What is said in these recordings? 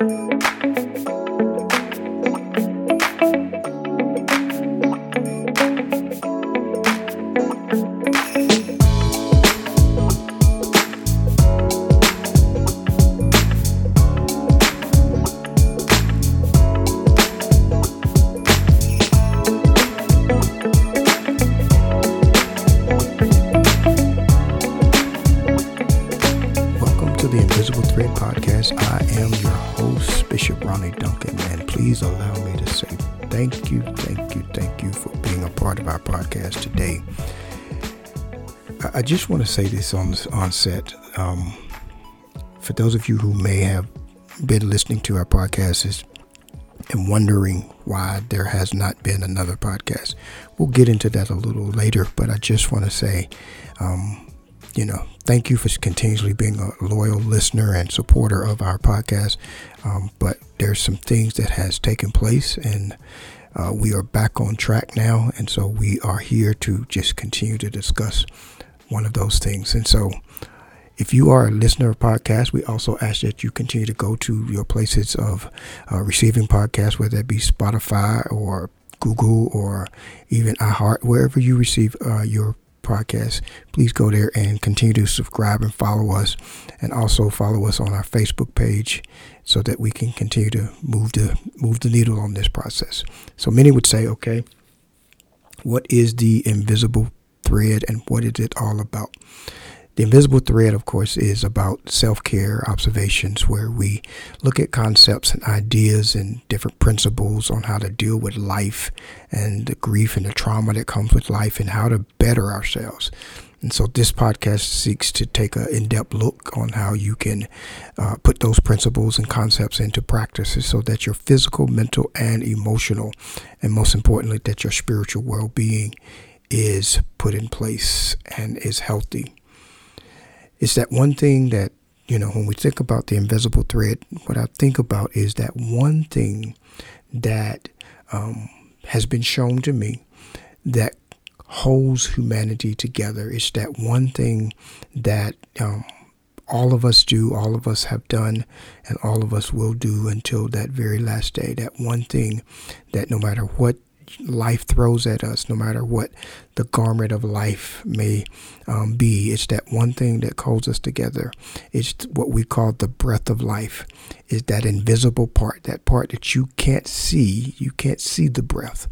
Welcome just want to say this on the onset. Um, for those of you who may have been listening to our podcasts and wondering why there has not been another podcast, we'll get into that a little later. But I just want to say, um, you know, thank you for continuously being a loyal listener and supporter of our podcast. Um, but there's some things that has taken place, and uh, we are back on track now, and so we are here to just continue to discuss one of those things. And so, if you are a listener of podcasts, we also ask that you continue to go to your places of uh, receiving podcasts, whether it be Spotify or Google or even iHeart, wherever you receive uh, your podcast. Please go there and continue to subscribe and follow us, and also follow us on our Facebook page, so that we can continue to move the move the needle on this process. So many would say, okay, what is the invisible thread, and what is it all about? The invisible thread, of course, is about self care observations where we look at concepts and ideas and different principles on how to deal with life and the grief and the trauma that comes with life and how to better ourselves. And so this podcast seeks to take an in depth look on how you can uh, put those principles and concepts into practices so that your physical, mental, and emotional, and most importantly, that your spiritual well being is put in place and is healthy. It's that one thing that you know when we think about the invisible thread what i think about is that one thing that um, has been shown to me that holds humanity together. It's that one thing that um, all of us do all of us have done and all of us will do until that very last day. That one thing that no matter what life throws at us, no matter what the garment of life may um, be. It's that one thing that holds us together. It's what we call the breath of life. Is that invisible part, that part that you can't see. You can't see the breath,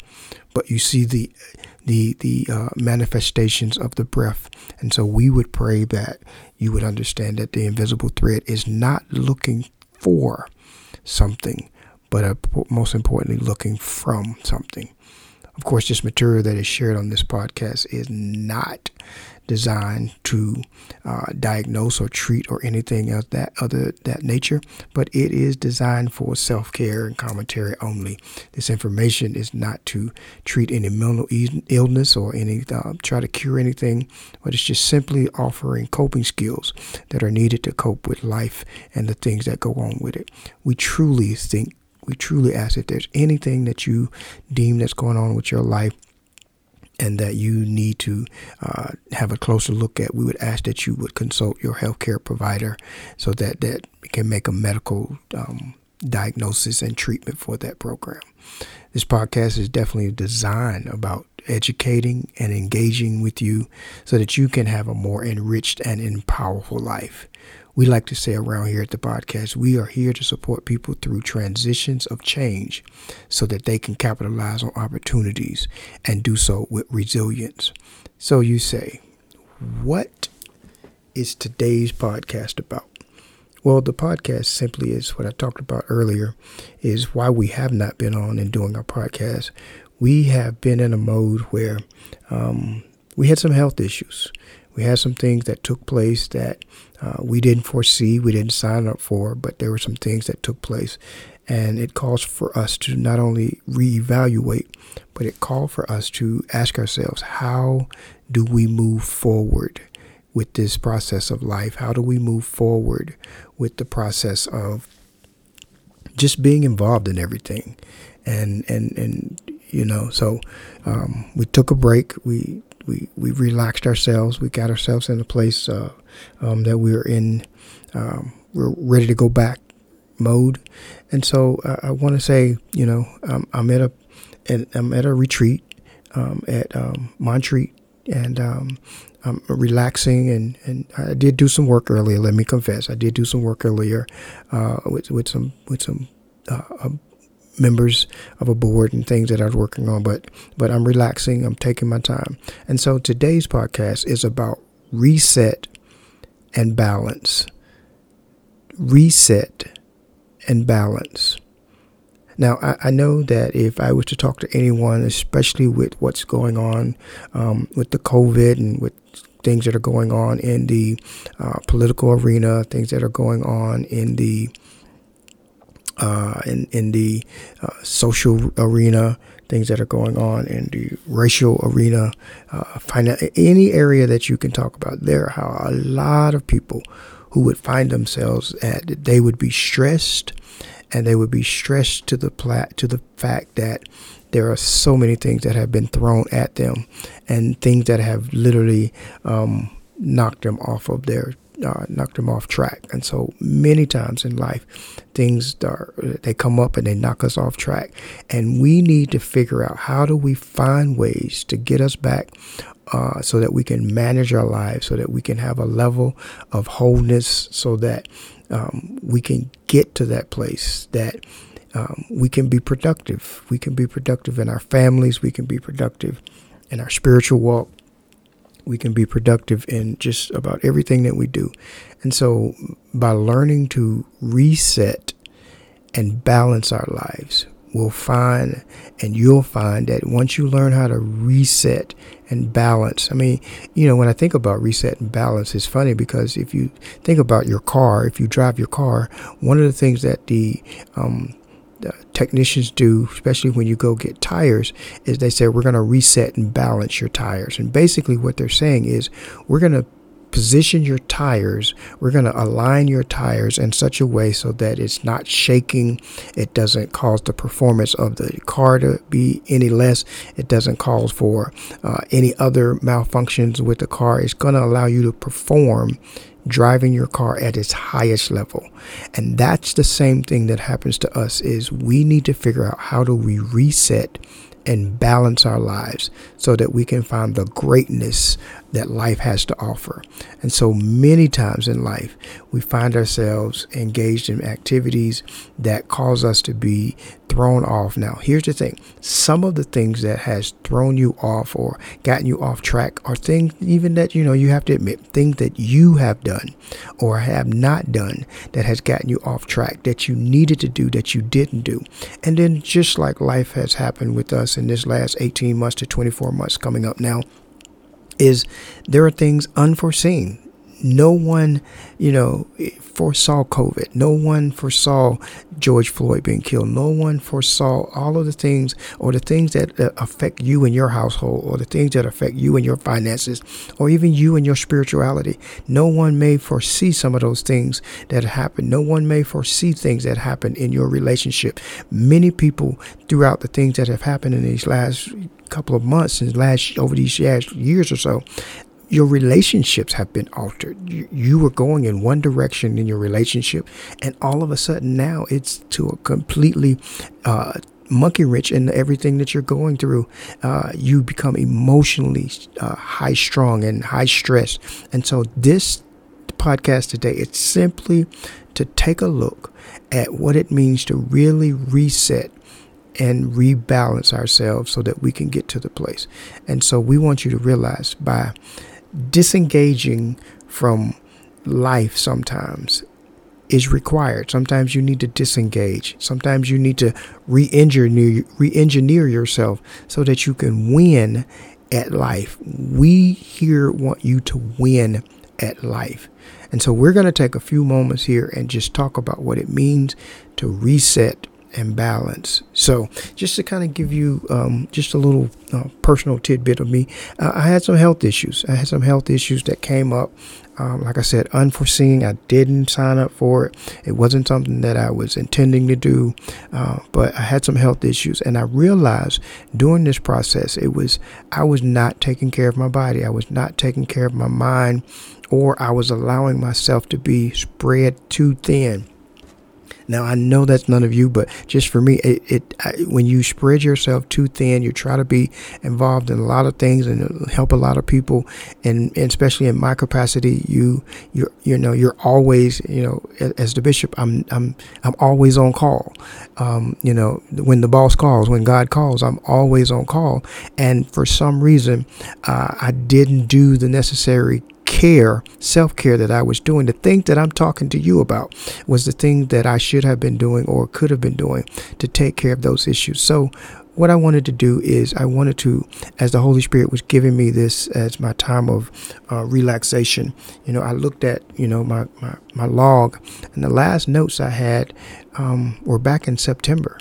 but you see the the the uh, manifestations of the breath. And so we would pray that you would understand that the invisible thread is not looking for something, but uh, most importantly, looking from something. Of course, this material that is shared on this podcast is not designed to uh, diagnose or treat or anything of that other that nature, but it is designed for self-care and commentary only. This information is not to treat any mental illness or any uh, try to cure anything, but it's just simply offering coping skills that are needed to cope with life and the things that go on with it. We truly think we truly ask if there's anything that you deem that's going on with your life and that you need to uh, have a closer look at, we would ask that you would consult your healthcare provider so that that can make a medical um, diagnosis and treatment for that program. This podcast is definitely designed about educating and engaging with you so that you can have a more enriched and empowerful life. We like to say around here at the podcast, we are here to support people through transitions of change so that they can capitalize on opportunities and do so with resilience. So you say, what is today's podcast about? Well, the podcast simply is what I talked about earlier, is why we have not been on and doing our podcast. We have been in a mode where um, we had some health issues. We had some things that took place that uh, we didn't foresee, we didn't sign up for, but there were some things that took place. And it calls for us to not only reevaluate, but it called for us to ask ourselves, how do we move forward with this process of life? How do we move forward with the process of just being involved in everything? And, and, and you know, so um, we took a break. We we we relaxed ourselves. We got ourselves in a place uh, um, that we were in. Um, we're ready to go back mode. And so uh, I want to say, you know, um, I'm at a, and I'm at a retreat um, at um, Montreat, and um, I'm relaxing. And, and I did do some work earlier. Let me confess, I did do some work earlier uh, with with some with some uh, members of a board and things that I was working on. But but I'm relaxing. I'm taking my time. And so today's podcast is about reset and balance. Reset and balance. Now, I, I, know that if I was to talk to anyone, especially with what's going on um, with the COVID and with things that are going on in the uh, political arena, things that are going on in the uh, in in the uh, social arena, things that are going on in the racial arena, uh, any area that you can talk about. There are a lot of people who would find themselves at they would be stressed and they would be stressed to the plat to the fact that there are so many things that have been thrown at them and things that have literally um, knocked them off of their uh, knocked them off track and so many times in life things they come up and they knock us off track and we need to figure out how do we find ways to get us back uh, so that we can manage our lives, so that we can have a level of wholeness, so that um, we can get to that place that um, we can be productive. We can be productive in our families. We can be productive in our spiritual walk. We can be productive in just about everything that we do. And so, by learning to reset and balance our lives, we'll find and you'll find that once you learn how to reset and balance i mean you know when i think about reset and balance it's funny because if you think about your car if you drive your car one of the things that the um, technicians do, especially when you go get tires, is they say we're going to reset and balance your tires. And basically, what they're saying is we're going to position your tires. We're going to align your tires in such a way so that it's not shaking. It doesn't cause the performance of the car to be any less. It doesn't cause for uh, any other malfunctions with the car. It's going to allow you to perform driving your car at its highest level. And that's the same thing that happens to us is we need to figure out how do we reset and balance our lives so that we can find the greatness that life has to offer. And so many times in life, we find ourselves engaged in activities that cause us to be thrown off. Now, here's the thing some of the things that has thrown you off or gotten you off track are things even that you know you have to admit things that you have done or have not done that has gotten you off track that you needed to do that you didn't do. And then just like life has happened with us in this last 18 months to 24 months coming up now, is there are things unforeseen. No one, you know, foresaw COVID. No one foresaw George Floyd being killed. No one foresaw all of the things or the things that uh, affect you and your household or the things that affect you and your finances or even you and your spirituality. No one may foresee some of those things that happen. No one may foresee things that happen in your relationship. Many people throughout the things that have happened in these last couple of months and last over these years or so your relationships have been altered. You, you, were going in one direction in your relationship, and all of a sudden now it's to a completely uh, monkey wrench in everything that you're going through. Uh, you become emotionally uh, high strung and high stress. And so this podcast today, it's simply to take a look at what it means to really reset and rebalance ourselves so that we can get to the place. And so we want you to realize by disengaging from life sometimes is required. Sometimes you need to disengage. Sometimes you need to re-engineer, re-engineer yourself so that you can win at life. We here want you to win at life. And so we're going to take a few moments here and just talk about what it means to reset and balance. So, just to kind of give you um, just a little uh, personal tidbit of me, uh, I had some health issues. I had some health issues that came up. Um, like I said, unforeseen. I didn't sign up for it. It wasn't something that I was intending to do, uh, but I had some health issues, and I realized during this process, it was I was not taking care of my body. I was not taking care of my mind, or I was allowing myself to be spread too thin Now I know that's none of you, but just for me, it, it I, when you spread yourself too thin, you try to be involved in a lot of things and help a lot of people, and, and especially in my capacity, you you you know you're always you know as the bishop, I'm I'm I'm always on call. Um, you know when the boss calls, when God calls, I'm always on call, and for some reason, uh, I didn't do the necessary care, self care that I was doing, the thing that I'm talking to you about was the thing that I should have been doing or could have been doing to take care of those issues. So, what I wanted to do is I wanted to, as the Holy Spirit was giving me this as my time of uh, relaxation, you know, I looked at, you know, my, my, my log and the last notes I had um, were back in September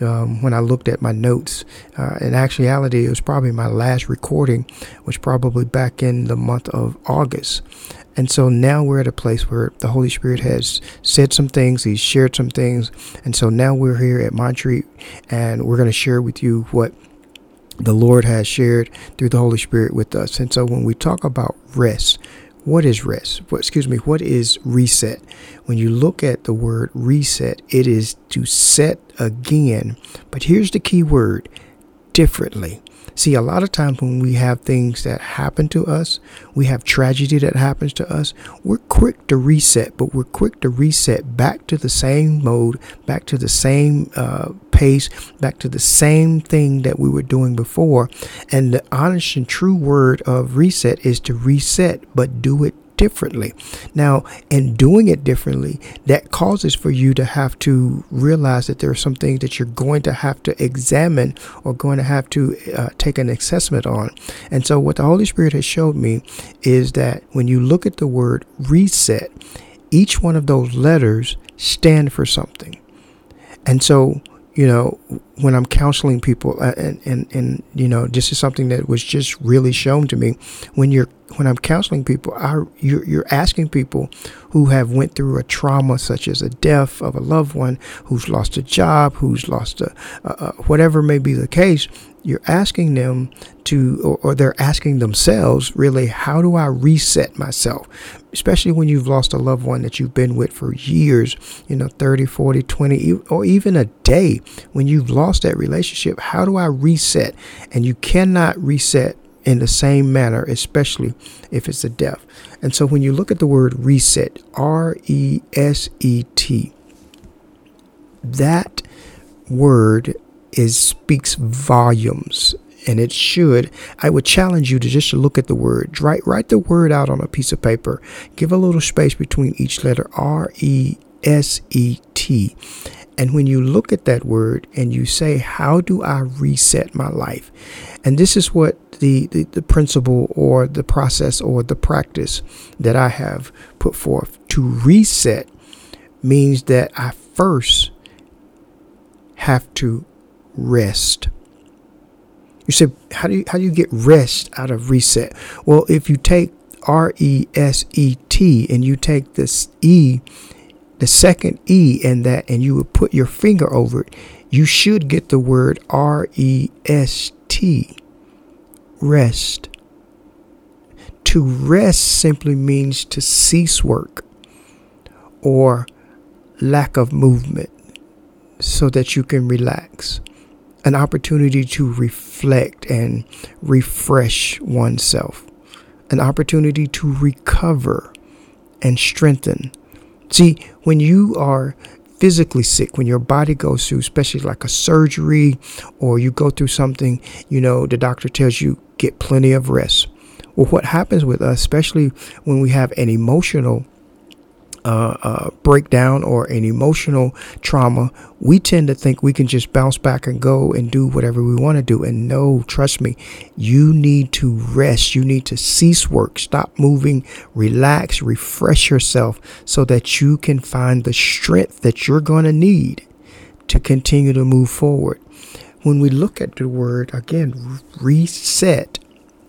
um, when I looked at my notes. Uh, in actuality, it was probably my last recording, was probably back in the month of August. And so now we're at a place where the Holy Spirit has said some things, He's shared some things. And so now we're here at Montreat and we're going to share with you what the Lord has shared through the Holy Spirit with us. And so when we talk about rest, what is rest? excuse me, what is reset? When you look at the word reset, it is to set again. But here's the key word differently. See, a lot of times when we have things that happen to us, we have tragedy that happens to us, we're quick to reset, but we're quick to reset back to the same mode, back to the same uh, pace, back to the same thing that we were doing before. And the honest and true word of reset is to reset, but do it differently. Now, in doing it differently, that causes for you to have to realize that there are some things that you're going to have to examine or going to have to uh, take an assessment on. And so, what the Holy Spirit has showed me is that when you look at the word reset, each one of those letters stand for something. And so, you know, when I'm counseling people, uh, and, and, and, you know, this is something that was just really shown to me. When you're, when I'm counseling people, I, you're, you're asking people who have went through a trauma such as a death of a loved one, who's lost a job, who's lost a, whatever may be the case, you're asking them to, or, or, they're asking themselves, really, how do I reset myself? Especially when you've lost a loved one that you've been with for years, you know, 30, 40, 20, or even a day. When you've lost that relationship, how do I reset? And you cannot reset in the same manner, especially if it's a death. And so when you look at the word reset, R E S E T, that word is speaks volumes. And it should. I would challenge you to just look at the word. Write write the word out on a piece of paper. Give a little space between each letter r e s e t. And when you look at that word and you say how do i reset my life? And this is what the, the, the principle or the process or the practice that i have put forth. To reset means that i first have to rest. You said, how do you how do you get rest out of reset? Well, if you take R E S E T and you take this E, the second E in that, and you would put your finger over it, you should get the word R E S T. Rest. To rest simply means to cease work or lack of movement so that you can relax an opportunity to reflect and refresh oneself, an opportunity to recover and strengthen. See, when you are physically sick, when your body goes through, especially like a surgery or you go through something, you know, the doctor tells you get plenty of rest. Well, what happens with us, especially when we have an emotional uh, uh, breakdown or an emotional trauma, we tend to think we can just bounce back and go and do whatever we want to do. And no, trust me, you need to rest. You need to cease work, stop moving, relax, refresh yourself so that you can find the strength that you're going to need to continue to move forward. When we look at the word, again, reset,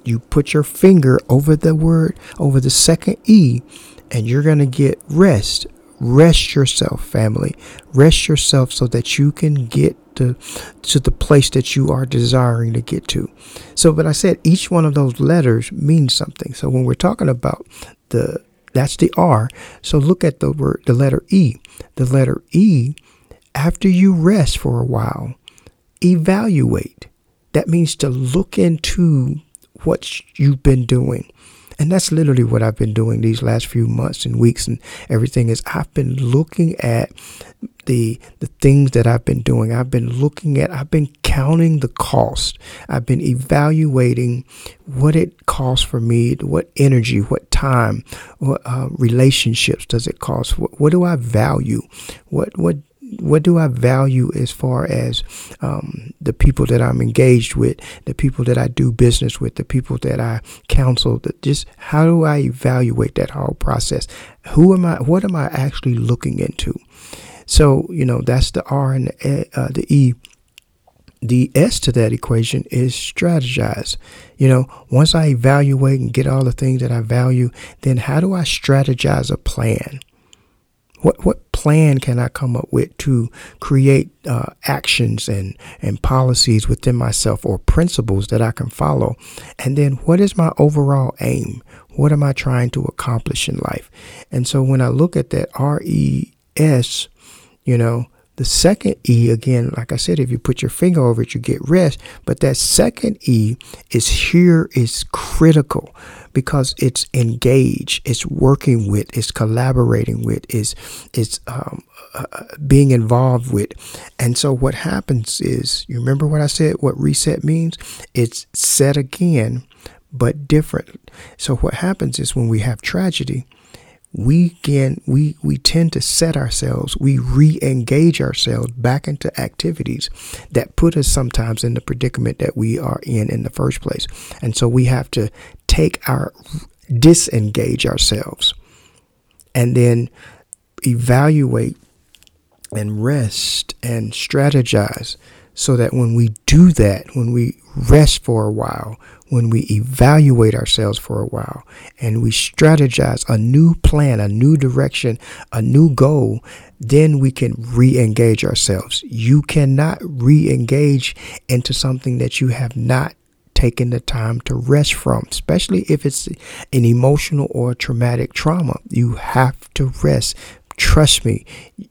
you put your finger over the word, over the second E and you're going to get rest. Rest yourself, family. Rest yourself so that you can get to, to the place that you are desiring to get to. So, but I said each one of those letters means something. So when we're talking about the That's the R. So look at the word, the letter E. The letter E, after you rest for a while, evaluate. That means to look into what you've been doing. And that's literally what I've been doing these last few months and weeks and everything is I've been looking at the the things that I've been doing. I've been looking at I've been counting the cost. I've been evaluating what it costs for me, what energy, what time, what uh, relationships does it cost? What, what do I value? What what what do I value as far as um, the people that I'm engaged with, the people that I do business with, the people that I counsel? That just how do I evaluate that whole process? Who am I? What am I actually looking into? So you know that's the R and the, uh, the E. The S to that equation is strategize. You know, once I evaluate and get all the things that I value, then how do I strategize a plan? What what plan can I come up with to create uh, actions and and policies within myself or principles that I can follow? And then what is my overall aim? What am I trying to accomplish in life? And so when I look at that R E S, you know, the second E, again, like I said, if you put your finger over it, you get rest. But that second E is here is critical because it's engaged, it's working with, it's collaborating with, it's, it's um, uh, uh, being involved with. And so what happens is, you remember what I said, what reset means? It's set again, but different. So what happens is when we have tragedy, we can we we tend to set ourselves we re-engage ourselves back into activities that put us sometimes in the predicament that we are in in the first place and so we have to take our disengage ourselves and then evaluate and rest and strategize so that when we do that when we rest for a while when we evaluate ourselves for a while and we strategize a new plan, a new direction, a new goal, then we can re engage ourselves. You cannot re engage into something that you have not taken the time to rest from, especially if it's an emotional or traumatic trauma. You have to rest Trust me,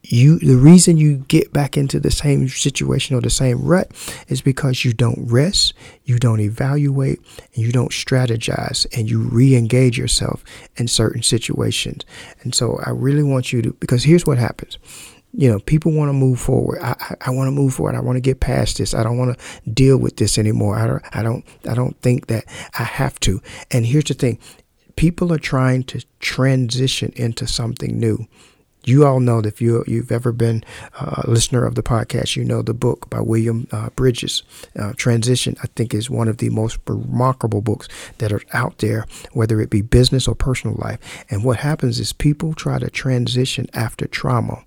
you the reason you get back into the same situation or the same rut is because you don't rest, you don't evaluate, and you don't strategize and you re-engage yourself in certain situations. And so I really want you to because here's what happens you know, people want to move forward. I, I, I want to move forward. I want to get past this. I don't want to deal with this anymore. I don't, I don't, I don't think that I have to. And here's the thing: people are trying to transition into something new you all know that if you you've ever been a listener of the podcast, you know the book by William uh, Bridges, uh, Transition. I think is one of the most remarkable books that are out there, whether it be business or personal life. And what happens is people try to transition after trauma,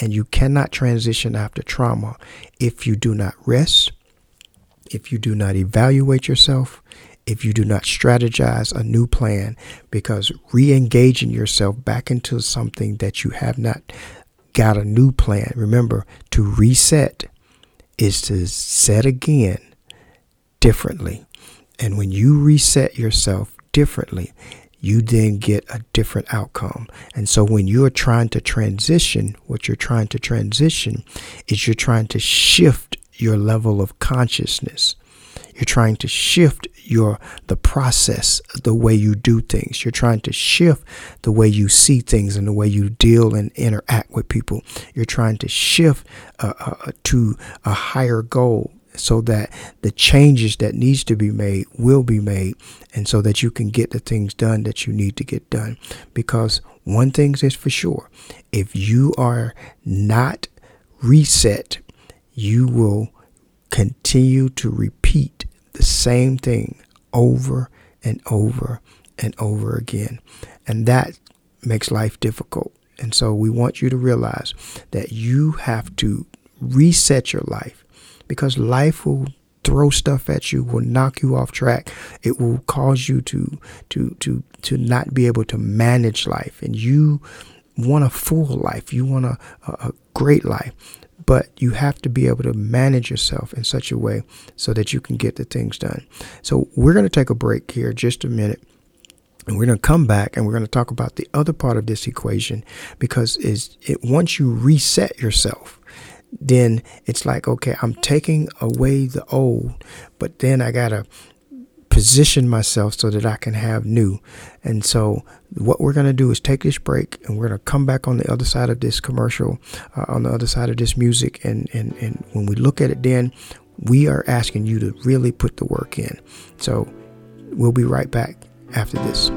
and you cannot transition after trauma if you do not rest, if you do not evaluate yourself, if you do not strategize a new plan because re engaging yourself back into something that you have not got a new plan. Remember, to reset is to set again differently. And when you reset yourself differently, you then get a different outcome. And so when you're trying to transition, what you're trying to transition is you're trying to shift your level of consciousness. You're trying to shift your the process, the way you do things. You're trying to shift the way you see things and the way you deal and interact with people. You're trying to shift uh, uh, to a higher goal so that the changes that needs to be made will be made and so that you can get the things done that you need to get done because one thing is for sure if you are not reset you will continue to repeat the same thing over and over and over again. And that makes life difficult. And so we want you to realize that you have to reset your life because life will throw stuff at you will knock you off track it will cause you to to to to not be able to manage life and you want a full life you want a, a great life but you have to be able to manage yourself in such a way so that you can get the things done. So we're going to take a break here just a minute. And we're going to come back and we're going to talk about the other part of this equation because is it once you reset yourself, then it's like okay, I'm taking away the old, but then I got to position myself so that I can have new. And so, what we're going to do is take this break and we're going to come back on the other side of this commercial, uh, on the other side of this music. And, and, and when we look at it, then we are asking you to really put the work in. So, we'll be right back after this.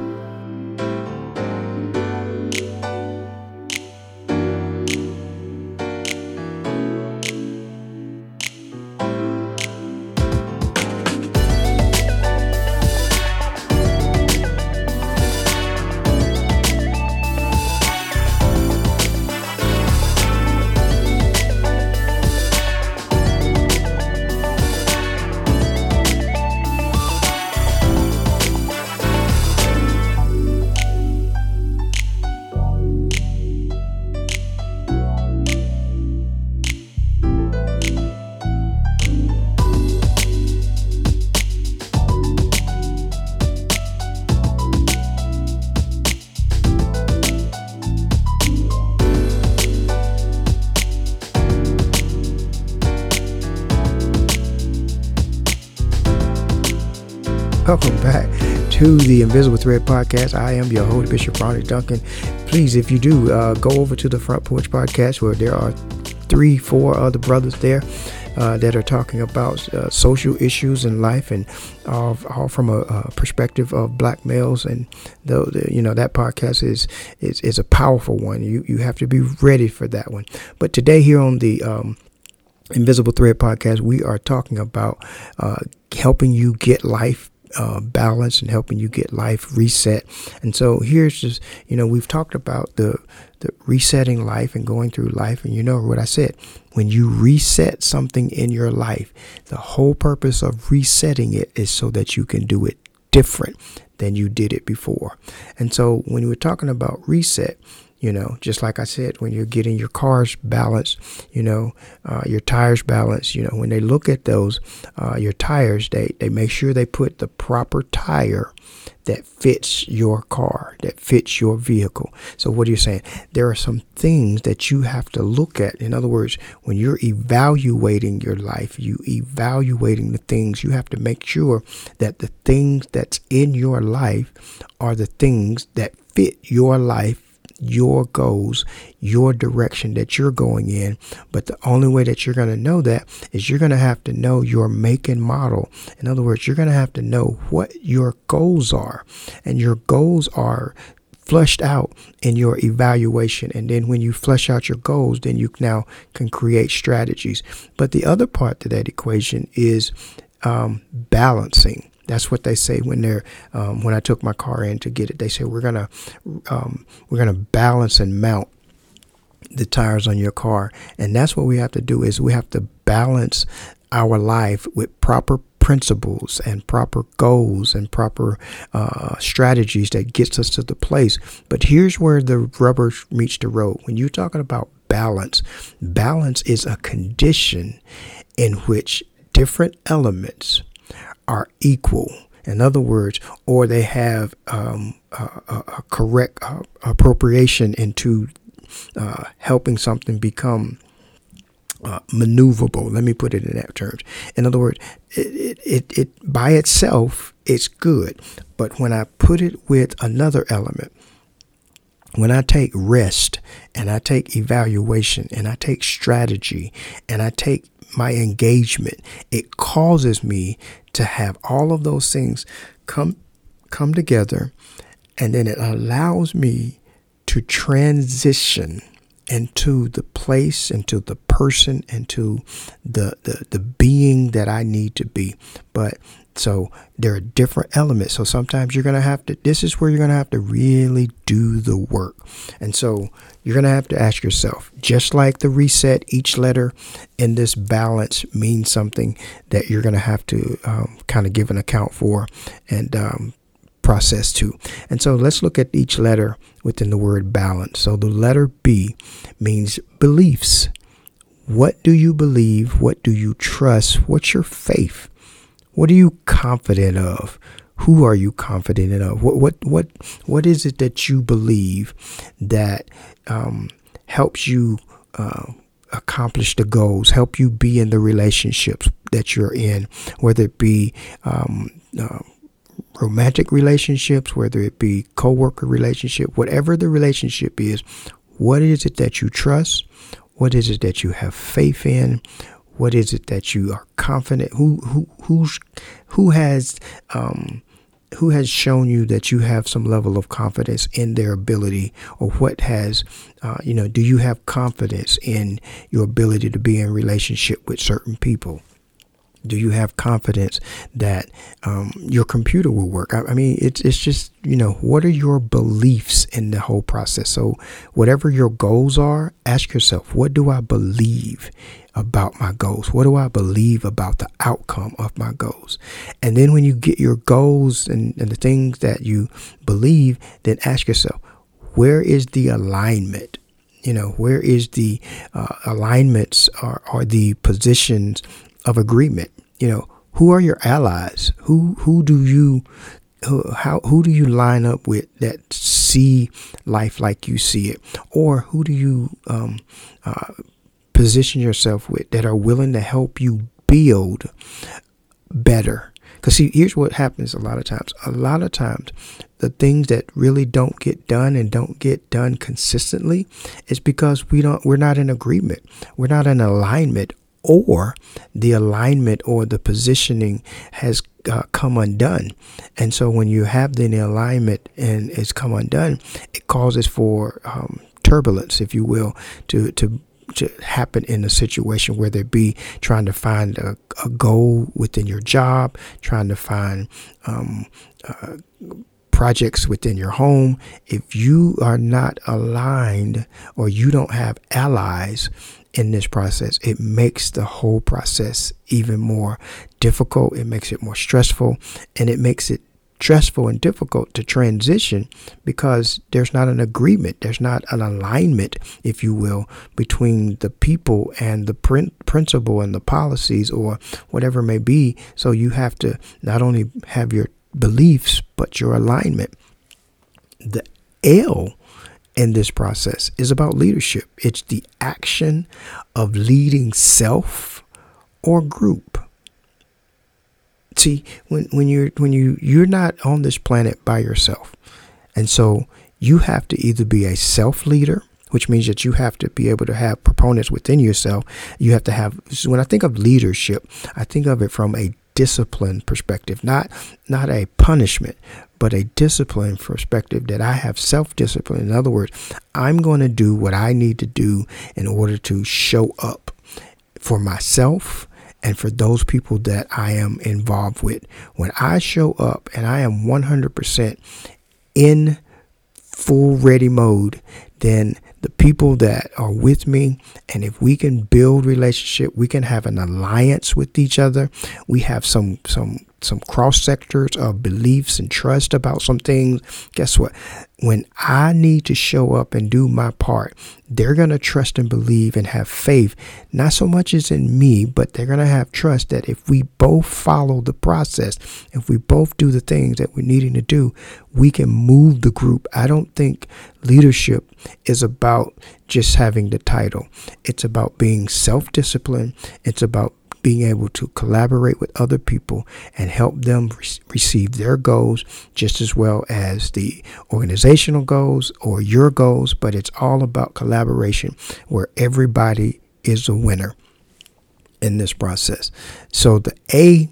Invisible Thread podcast. I am your host, Bishop Ronnie Duncan. Please, if you do, uh, go over to the Front Porch podcast where there are three, four other brothers there. Uh, that are talking about uh, social issues in life and all, all from a, a, perspective of black males and the, the, you know that podcast is, is is a powerful one you you have to be ready for that one but today here on the um, invisible thread podcast we are talking about uh, helping you get life uh, balance and helping you get life reset. And so here's just, you know, we've talked about the, the resetting life and going through life. And you know what I said, when you reset something in your life, the whole purpose of resetting it is so that you can do it different than you did it before. And so when we're talking about reset, you know, just like I said, when you're getting your cars balanced, you know, uh, your tires balanced, you know, when they look at those, uh, your tires, they, they make sure they put the proper tire that fits your car, that fits your vehicle. So, what are you saying? There are some things that you have to look at. In other words, when you're evaluating your life, you evaluating the things, you have to make sure that the things that's in your life are the things that fit your life your goals, your direction that you're going in. But the only way that you're going to know that is you're going to have to know your make and model. In other words, you're going to have to know what your goals are. And your goals are flushed out in your evaluation. And then when you flesh out your goals, then you now can create strategies. But the other part to that equation is um, balancing. That's what they say when they're um, when I took my car in to get it. They say we're gonna um, we're gonna balance and mount the tires on your car, and that's what we have to do is we have to balance our life with proper principles and proper goals and proper uh, strategies that gets us to the place. But here's where the rubber meets the road. When you're talking about balance, balance is a condition in which different elements are equal. In other words, or they have um, a, a, correct uh, appropriation into uh, helping something become uh, maneuverable. Let me put it in that terms. In other words, it, it, it by itself it's good, but when I put it with another element, when I take rest and I take evaluation and I take strategy and I take my engagement, it causes me to have all of those things come come together and then it allows me to transition into the place, into the person, into the, the, the being that I need to be. But so there are different elements. So sometimes you're going to have to, this is where you're going to have to really do the work. And so you're going to have to ask yourself, just like the reset, each letter in this balance means something that you're going to have to um, kind of give an account for and um, process to. And so let's look at each letter within the word balance. So the letter B means beliefs. What do you believe? What do you trust? What's your faith? What are you confident of? Who are you confident in? What what what what is it that you believe that um, helps you uh, accomplish the goals, help you be in the relationships that you're in, whether it be um, uh, romantic relationships, whether it be co-worker relationship, whatever the relationship is, what is it that you trust? What is it that you have faith in? What is it that you are confident? Who who who's who has um, who has shown you that you have some level of confidence in their ability, or what has uh, you know? Do you have confidence in your ability to be in relationship with certain people? Do you have confidence that um, your computer will work? I, I, mean, it's it's just you know, what are your beliefs in the whole process? So, whatever your goals are, ask yourself, what do I believe about my goals? What do I believe about the outcome of my goals? And then, when you get your goals and, and the things that you believe, then ask yourself, where is the alignment? You know, where is the uh, alignments or, or the positions of agreement. You know, who are your allies? Who who do you who, how who do you line up with that see life like you see it, or who do you um, uh, position yourself with that are willing to help you build better? Because see, here's what happens a lot of times. A lot of times, the things that really don't get done and don't get done consistently is because we don't. We're not in agreement. We're not in alignment or the alignment or the positioning has uh, come undone. And so when you have the alignment and it's come undone, it causes for um, turbulence, if you will, to, to to happen in a situation where they be trying to find a, a goal within your job, trying to find um, uh, projects within your home. If you are not aligned or you don't have allies, in this process. It makes the whole process even more difficult. It makes it more stressful and it makes it stressful and difficult to transition because there's not an agreement, there's not an alignment, if you will, between the people and the print, principle and the policies or whatever it may be. So you have to not only have your beliefs, but your alignment. The L in this process is about leadership. It's the action of leading self or group. See, when, when you're when you you're not on this planet by yourself. And so you have to either be a self leader, which means that you have to be able to have proponents within yourself. You have to have when I think of leadership, I think of it from a discipline perspective, not not a punishment, but a discipline perspective that I have self discipline. In other words, I'm going to do what I need to do in order to show up for myself and for those people that I am involved with. When I show up and I am 100% in full ready mode, then the people that are with me and if we can build relationship we can have an alliance with each other we have some some some cross sectors of beliefs and trust about some things, guess what? When I need to show up and do my part, they're going to trust and believe and have faith, not so much as in me, but they're going to have trust that if we both follow the process, if we both do the things that we're needing to do, we can move the group. I don't think leadership is about just having the title, it's about being self disciplined, it's about being able to collaborate with other people and help them re- receive their goals just as well as the organizational goals or your goals. But it's all about collaboration where everybody is a winner in this process. So the A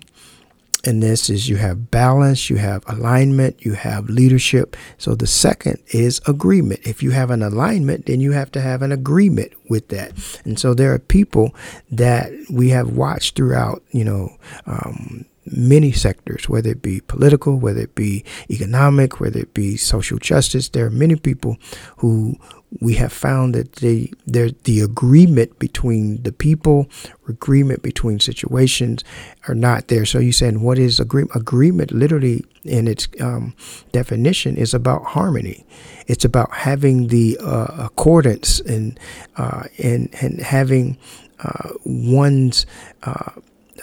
and this is you have balance, you have alignment, you have leadership. So the second is agreement. If you have an alignment, then you have to have an agreement with that. And so there are people that we have watched throughout, you know, um, many sectors, whether it be political, whether it be economic, whether it be social justice. There are many people who we have found that the the agreement between the people, agreement between situations are not there. So you said, what is agreement? Agreement, literally in its um, definition, is about harmony. It's about having the uh, accordance and uh, and and having uh, one's uh,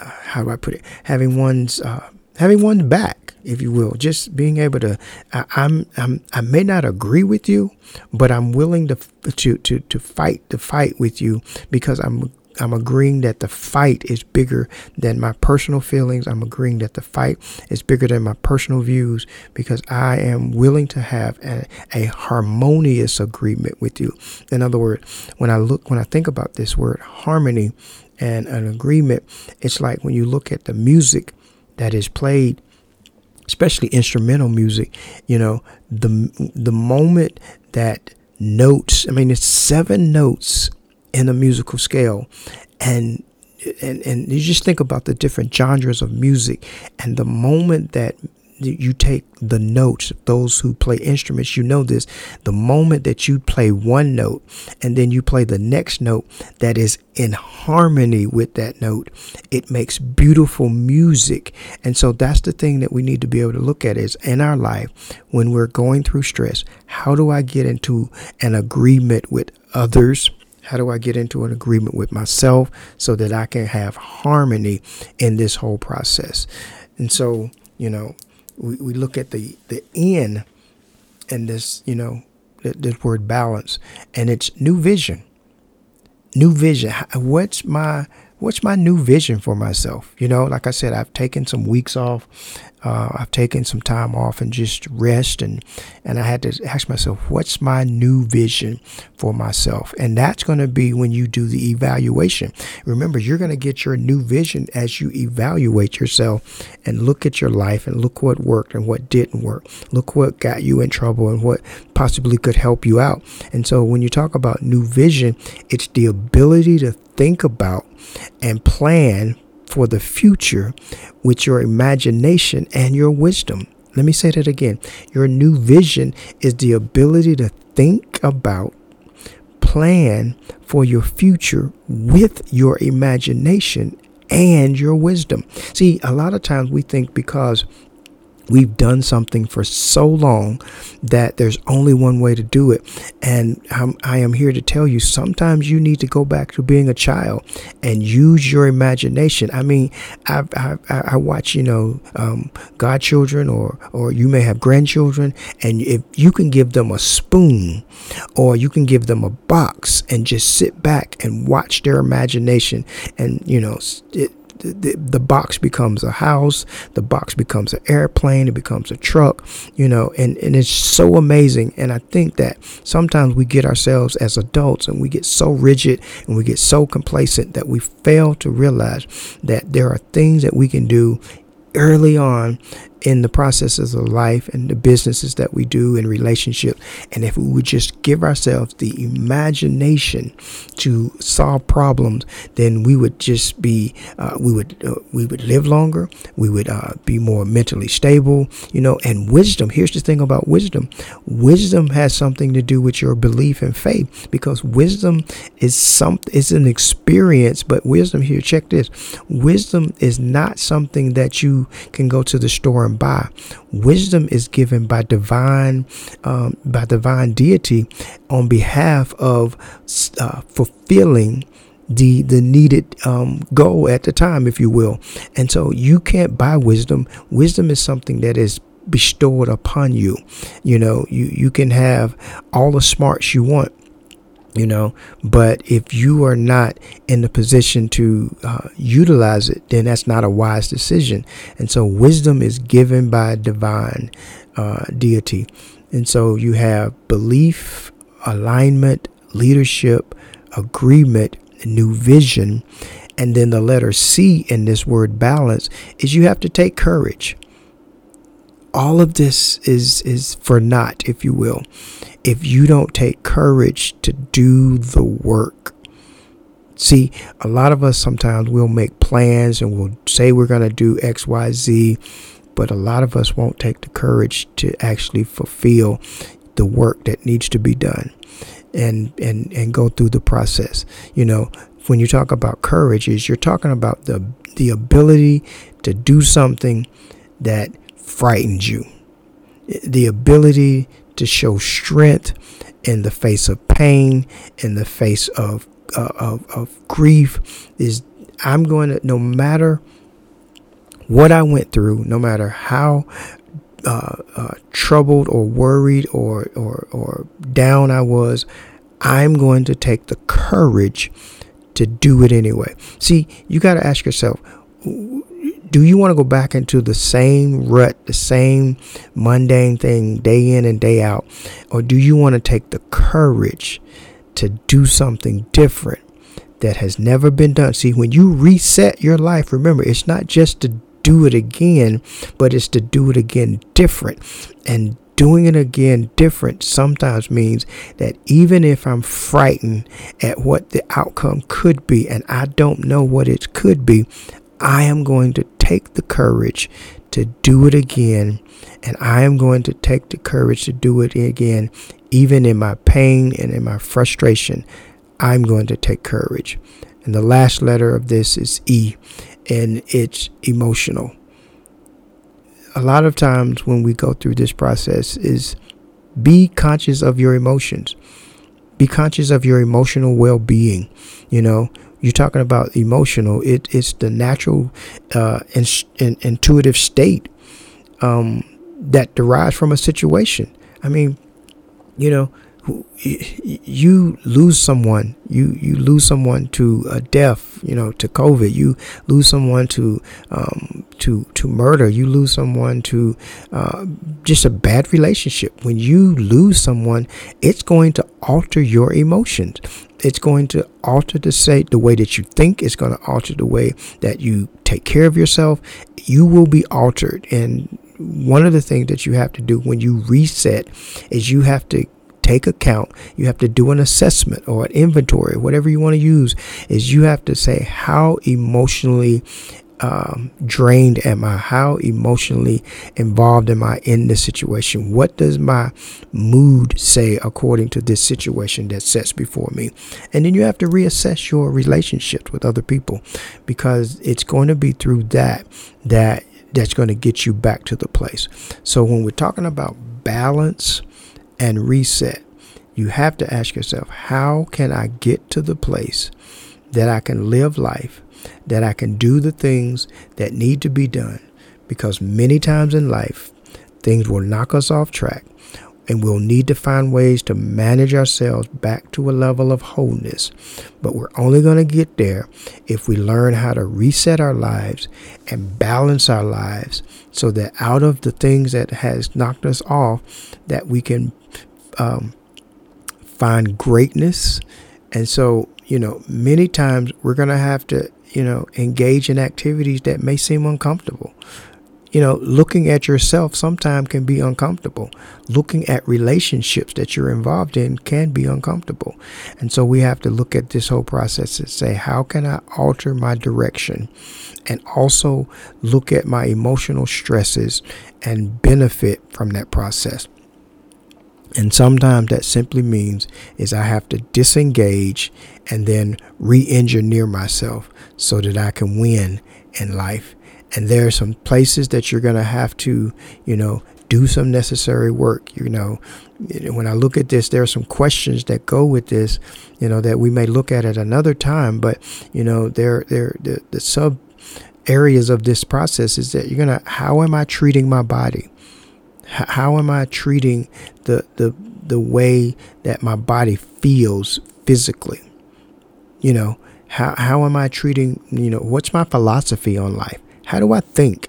how do I put it? Having one's uh, having one back, if you will, just being able to. I, I'm, I'm, I may not agree with you, but I'm willing to to to to fight the fight with you because I'm I'm agreeing that the fight is bigger than my personal feelings. I'm agreeing that the fight is bigger than my personal views because I am willing to have a, a, harmonious agreement with you. In other words, when I look, when I think about this word harmony and an agreement, it's like when you look at the music that is played especially instrumental music you know the the moment that notes i mean it's seven notes in a musical scale and and and you just think about the different genres of music and the moment that you take the notes those who play instruments you know this the moment that you play one note and then you play the next note that is in harmony with that note it makes beautiful music and so that's the thing that we need to be able to look at is in our life when we're going through stress how do i get into an agreement with others how do I get into an agreement with myself so that I can have harmony in this whole process? And so, you know, we, we look at the, the end and this, you know, this word balance, and it's new vision. New vision. What's my what's my new vision for myself? You know, like I said, I've taken some weeks off. Uh, I've taken some time off and just rest and and I had to ask myself what's my new vision for myself? And that's going to be when you do the evaluation. Remember you're going to get your new vision as you evaluate yourself and look at your life and look what worked and what didn't work. Look what got you in trouble and what possibly could help you out. And so when you talk about new vision it's the ability to think about and plan for the future with your imagination and your wisdom. Let me say that again. Your new vision is the ability to think about, plan for your future with your imagination and your wisdom. See, a lot of times we think because We've done something for so long that there's only one way to do it. And I'm, I am here to tell you sometimes you need to go back to being a child and use your imagination. I mean, I, I, I watch, you know, um, godchildren or, or you may have grandchildren, and if you can give them a spoon or you can give them a box and just sit back and watch their imagination and, you know, it, the, the box becomes a house, the box becomes an airplane, it becomes a truck, you know, and, and it's so amazing. And I think that sometimes we get ourselves as adults and we get so rigid and we get so complacent that we fail to realize that there are things that we can do early on in the processes of life and the businesses that we do in relationships. And if we would just give ourselves the imagination to solve problems, then we would just be, uh, we would, uh, we would live longer. We would uh, be more mentally stable, you know. And wisdom. Here's the thing about wisdom. Wisdom has something to do with your belief and faith, because wisdom is some, it's an experience. But wisdom here, check this. Wisdom is not something that you can go to the store by. Wisdom is given by divine, um, by divine deity on behalf of uh, fulfilling the the needed um, goal at the time, if you will. And so you can't buy wisdom. Wisdom is something that is bestowed upon you. You know, you you can have all the smarts you want, you know but if you are not in the position to uh, utilize it then that's not a wise decision. And so wisdom is given by divine uh, deity. And so you have belief alignment leadership agreement new vision and then the letter c in this word balance is you have to take courage all of this is is for naught if you will if you don't take courage to do the work. See, a lot of us sometimes we'll make plans and we'll say we're going to do X, Y, Z, but a lot of us won't take the courage to actually fulfill the work that needs to be done and and and go through the process. You know, when you talk about courage is you're talking about the the ability to do something that frightens you. The ability to show strength in the face of pain, in the face of uh, of, of grief. Is I'm going to no matter what I went through, no matter how uh, uh, troubled or worried or, or, or down I was, I'm going to take the courage to do it anyway. See, you got to ask yourself, do you want to go back into the same rut, the same mundane thing day in and day out? Or do you want to take the courage to do something different that has never been done? See, when you reset your life, remember, it's not just to do it again, but it's to do it again different. And doing it again different sometimes means that even if I'm frightened at what the outcome could be and I don't know what it could be, I am going to take the courage to do it again. And I am going to take the courage to do it again, even in my pain and in my frustration. I'm going to take courage. And the last letter of this is E, and it's emotional. A lot of times when we go through this process is be conscious of your emotions. Be conscious of your emotional well-being. You know, you're talking about emotional. It, it's the natural, uh, in, in, intuitive state um, that derives from a situation. I mean, you know, you lose someone you you lose someone to a death you know to covid. You lose someone to um, to to murder. You lose someone to uh, just a bad relationship. When you lose someone it's going to alter your emotions. It's going to alter the say the way that you think. It's going to alter the way that you take care of yourself. You will be altered. And one of the things that you have to do when you reset is you have to take account. You have to do an assessment or an inventory, whatever you want to use, is you have to say how emotionally um, drained am I? How emotionally involved am I in this situation? What does my mood say according to this situation that sets before me? And then you have to reassess your relationships with other people because it's going to be through that that that's going to get you back to the place. So when we're talking about balance, and reset, you have to ask yourself, how can I get to the place that I can live life, that I can do the things that need to be done? Because many times in life, things will knock us off track and we'll need to find ways to manage ourselves back to a level of wholeness. But we're only going to get there if we learn how to reset our lives and balance our lives so that out of the things that has knocked us off that we can um, find greatness. And so, you know, many times we're going to have to, you know, engage in activities that may seem uncomfortable you know, looking at yourself sometimes can be uncomfortable. Looking at relationships that you're involved in can be uncomfortable. And so we have to look at this whole process and say, how can I alter my direction? And also look at my emotional stresses and benefit from that process. And sometimes that simply means is I have to disengage and then re-engineer myself so that I can win in life and there are some places that you're going to have to, you know, do some necessary work. You know, when I look at this, there are some questions that go with this, you know, that we may look at at another time. But you know, there, there, the, the sub areas of this process is that you're gonna. How am I treating my body? How am I treating the the the way that my body feels physically? You know, how how am I treating? You know, what's my philosophy on life? How do I think?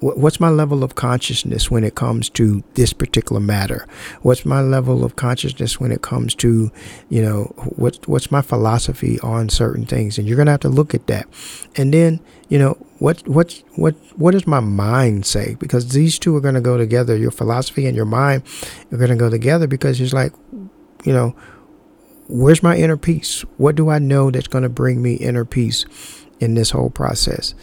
What's my level of consciousness when it comes to this particular matter? What's my level of consciousness when it comes to, you know, what's what's my philosophy on certain things? And you're gonna have to look at that. And then, you know, what what what what does my mind say? Because these two are gonna go together. Your philosophy and your mind are gonna go together because it's like, you know, where's my inner peace? What do I know that's gonna bring me inner peace in this whole process?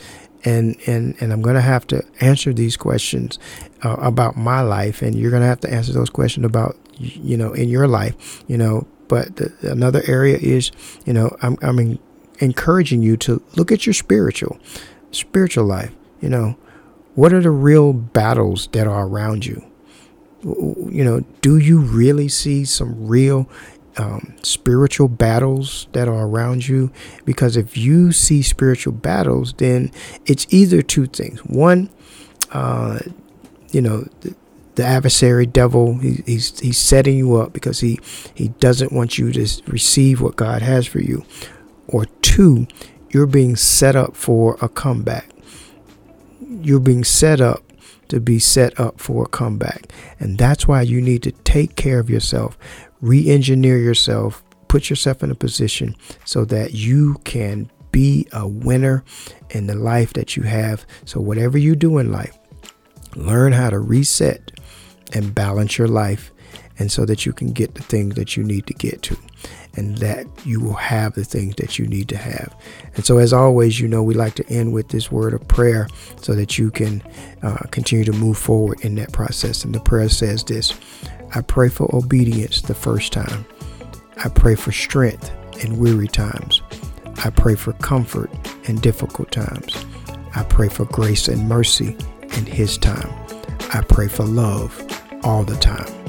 And and and I'm going to have to answer these questions uh, about my life, and you're going to have to answer those questions about you know in your life, you know. But the, another area is, you know, I'm I'm in, encouraging you to look at your spiritual spiritual life. You know, what are the real battles that are around you? You know, do you really see some real um, spiritual battles that are around you. Because if you see spiritual battles, then it's either two things. One, uh, you know, the, the adversary devil he, he's he's setting you up because he he doesn't want you to receive what God has for you or two you're being set up for a comeback you're being set up to be set up for a comeback. And that's why you need to take care of yourself, re engineer yourself, put yourself in a position so that you can be a winner in the life that you have. So, whatever you do in life, learn how to reset and balance your life and so that you can get the things that you need to get to and that you will have the things that you need to have. And so, as always, you know, we like to end with this word of prayer so that you can uh, continue to move forward in that process. And the prayer says this I pray for obedience the first time, I pray for strength in weary times, I pray for comfort in difficult times, I pray for grace and mercy in His time, I pray for love all the time.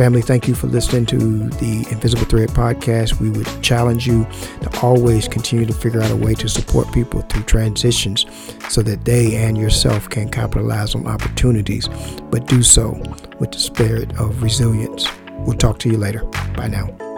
Family, thank you for listening to the Invisible Thread podcast. We would challenge you to always continue to figure out a way to support people through transitions so that they and yourself can capitalize on opportunities, but do so with the spirit of resilience. We'll talk to you later. Bye now.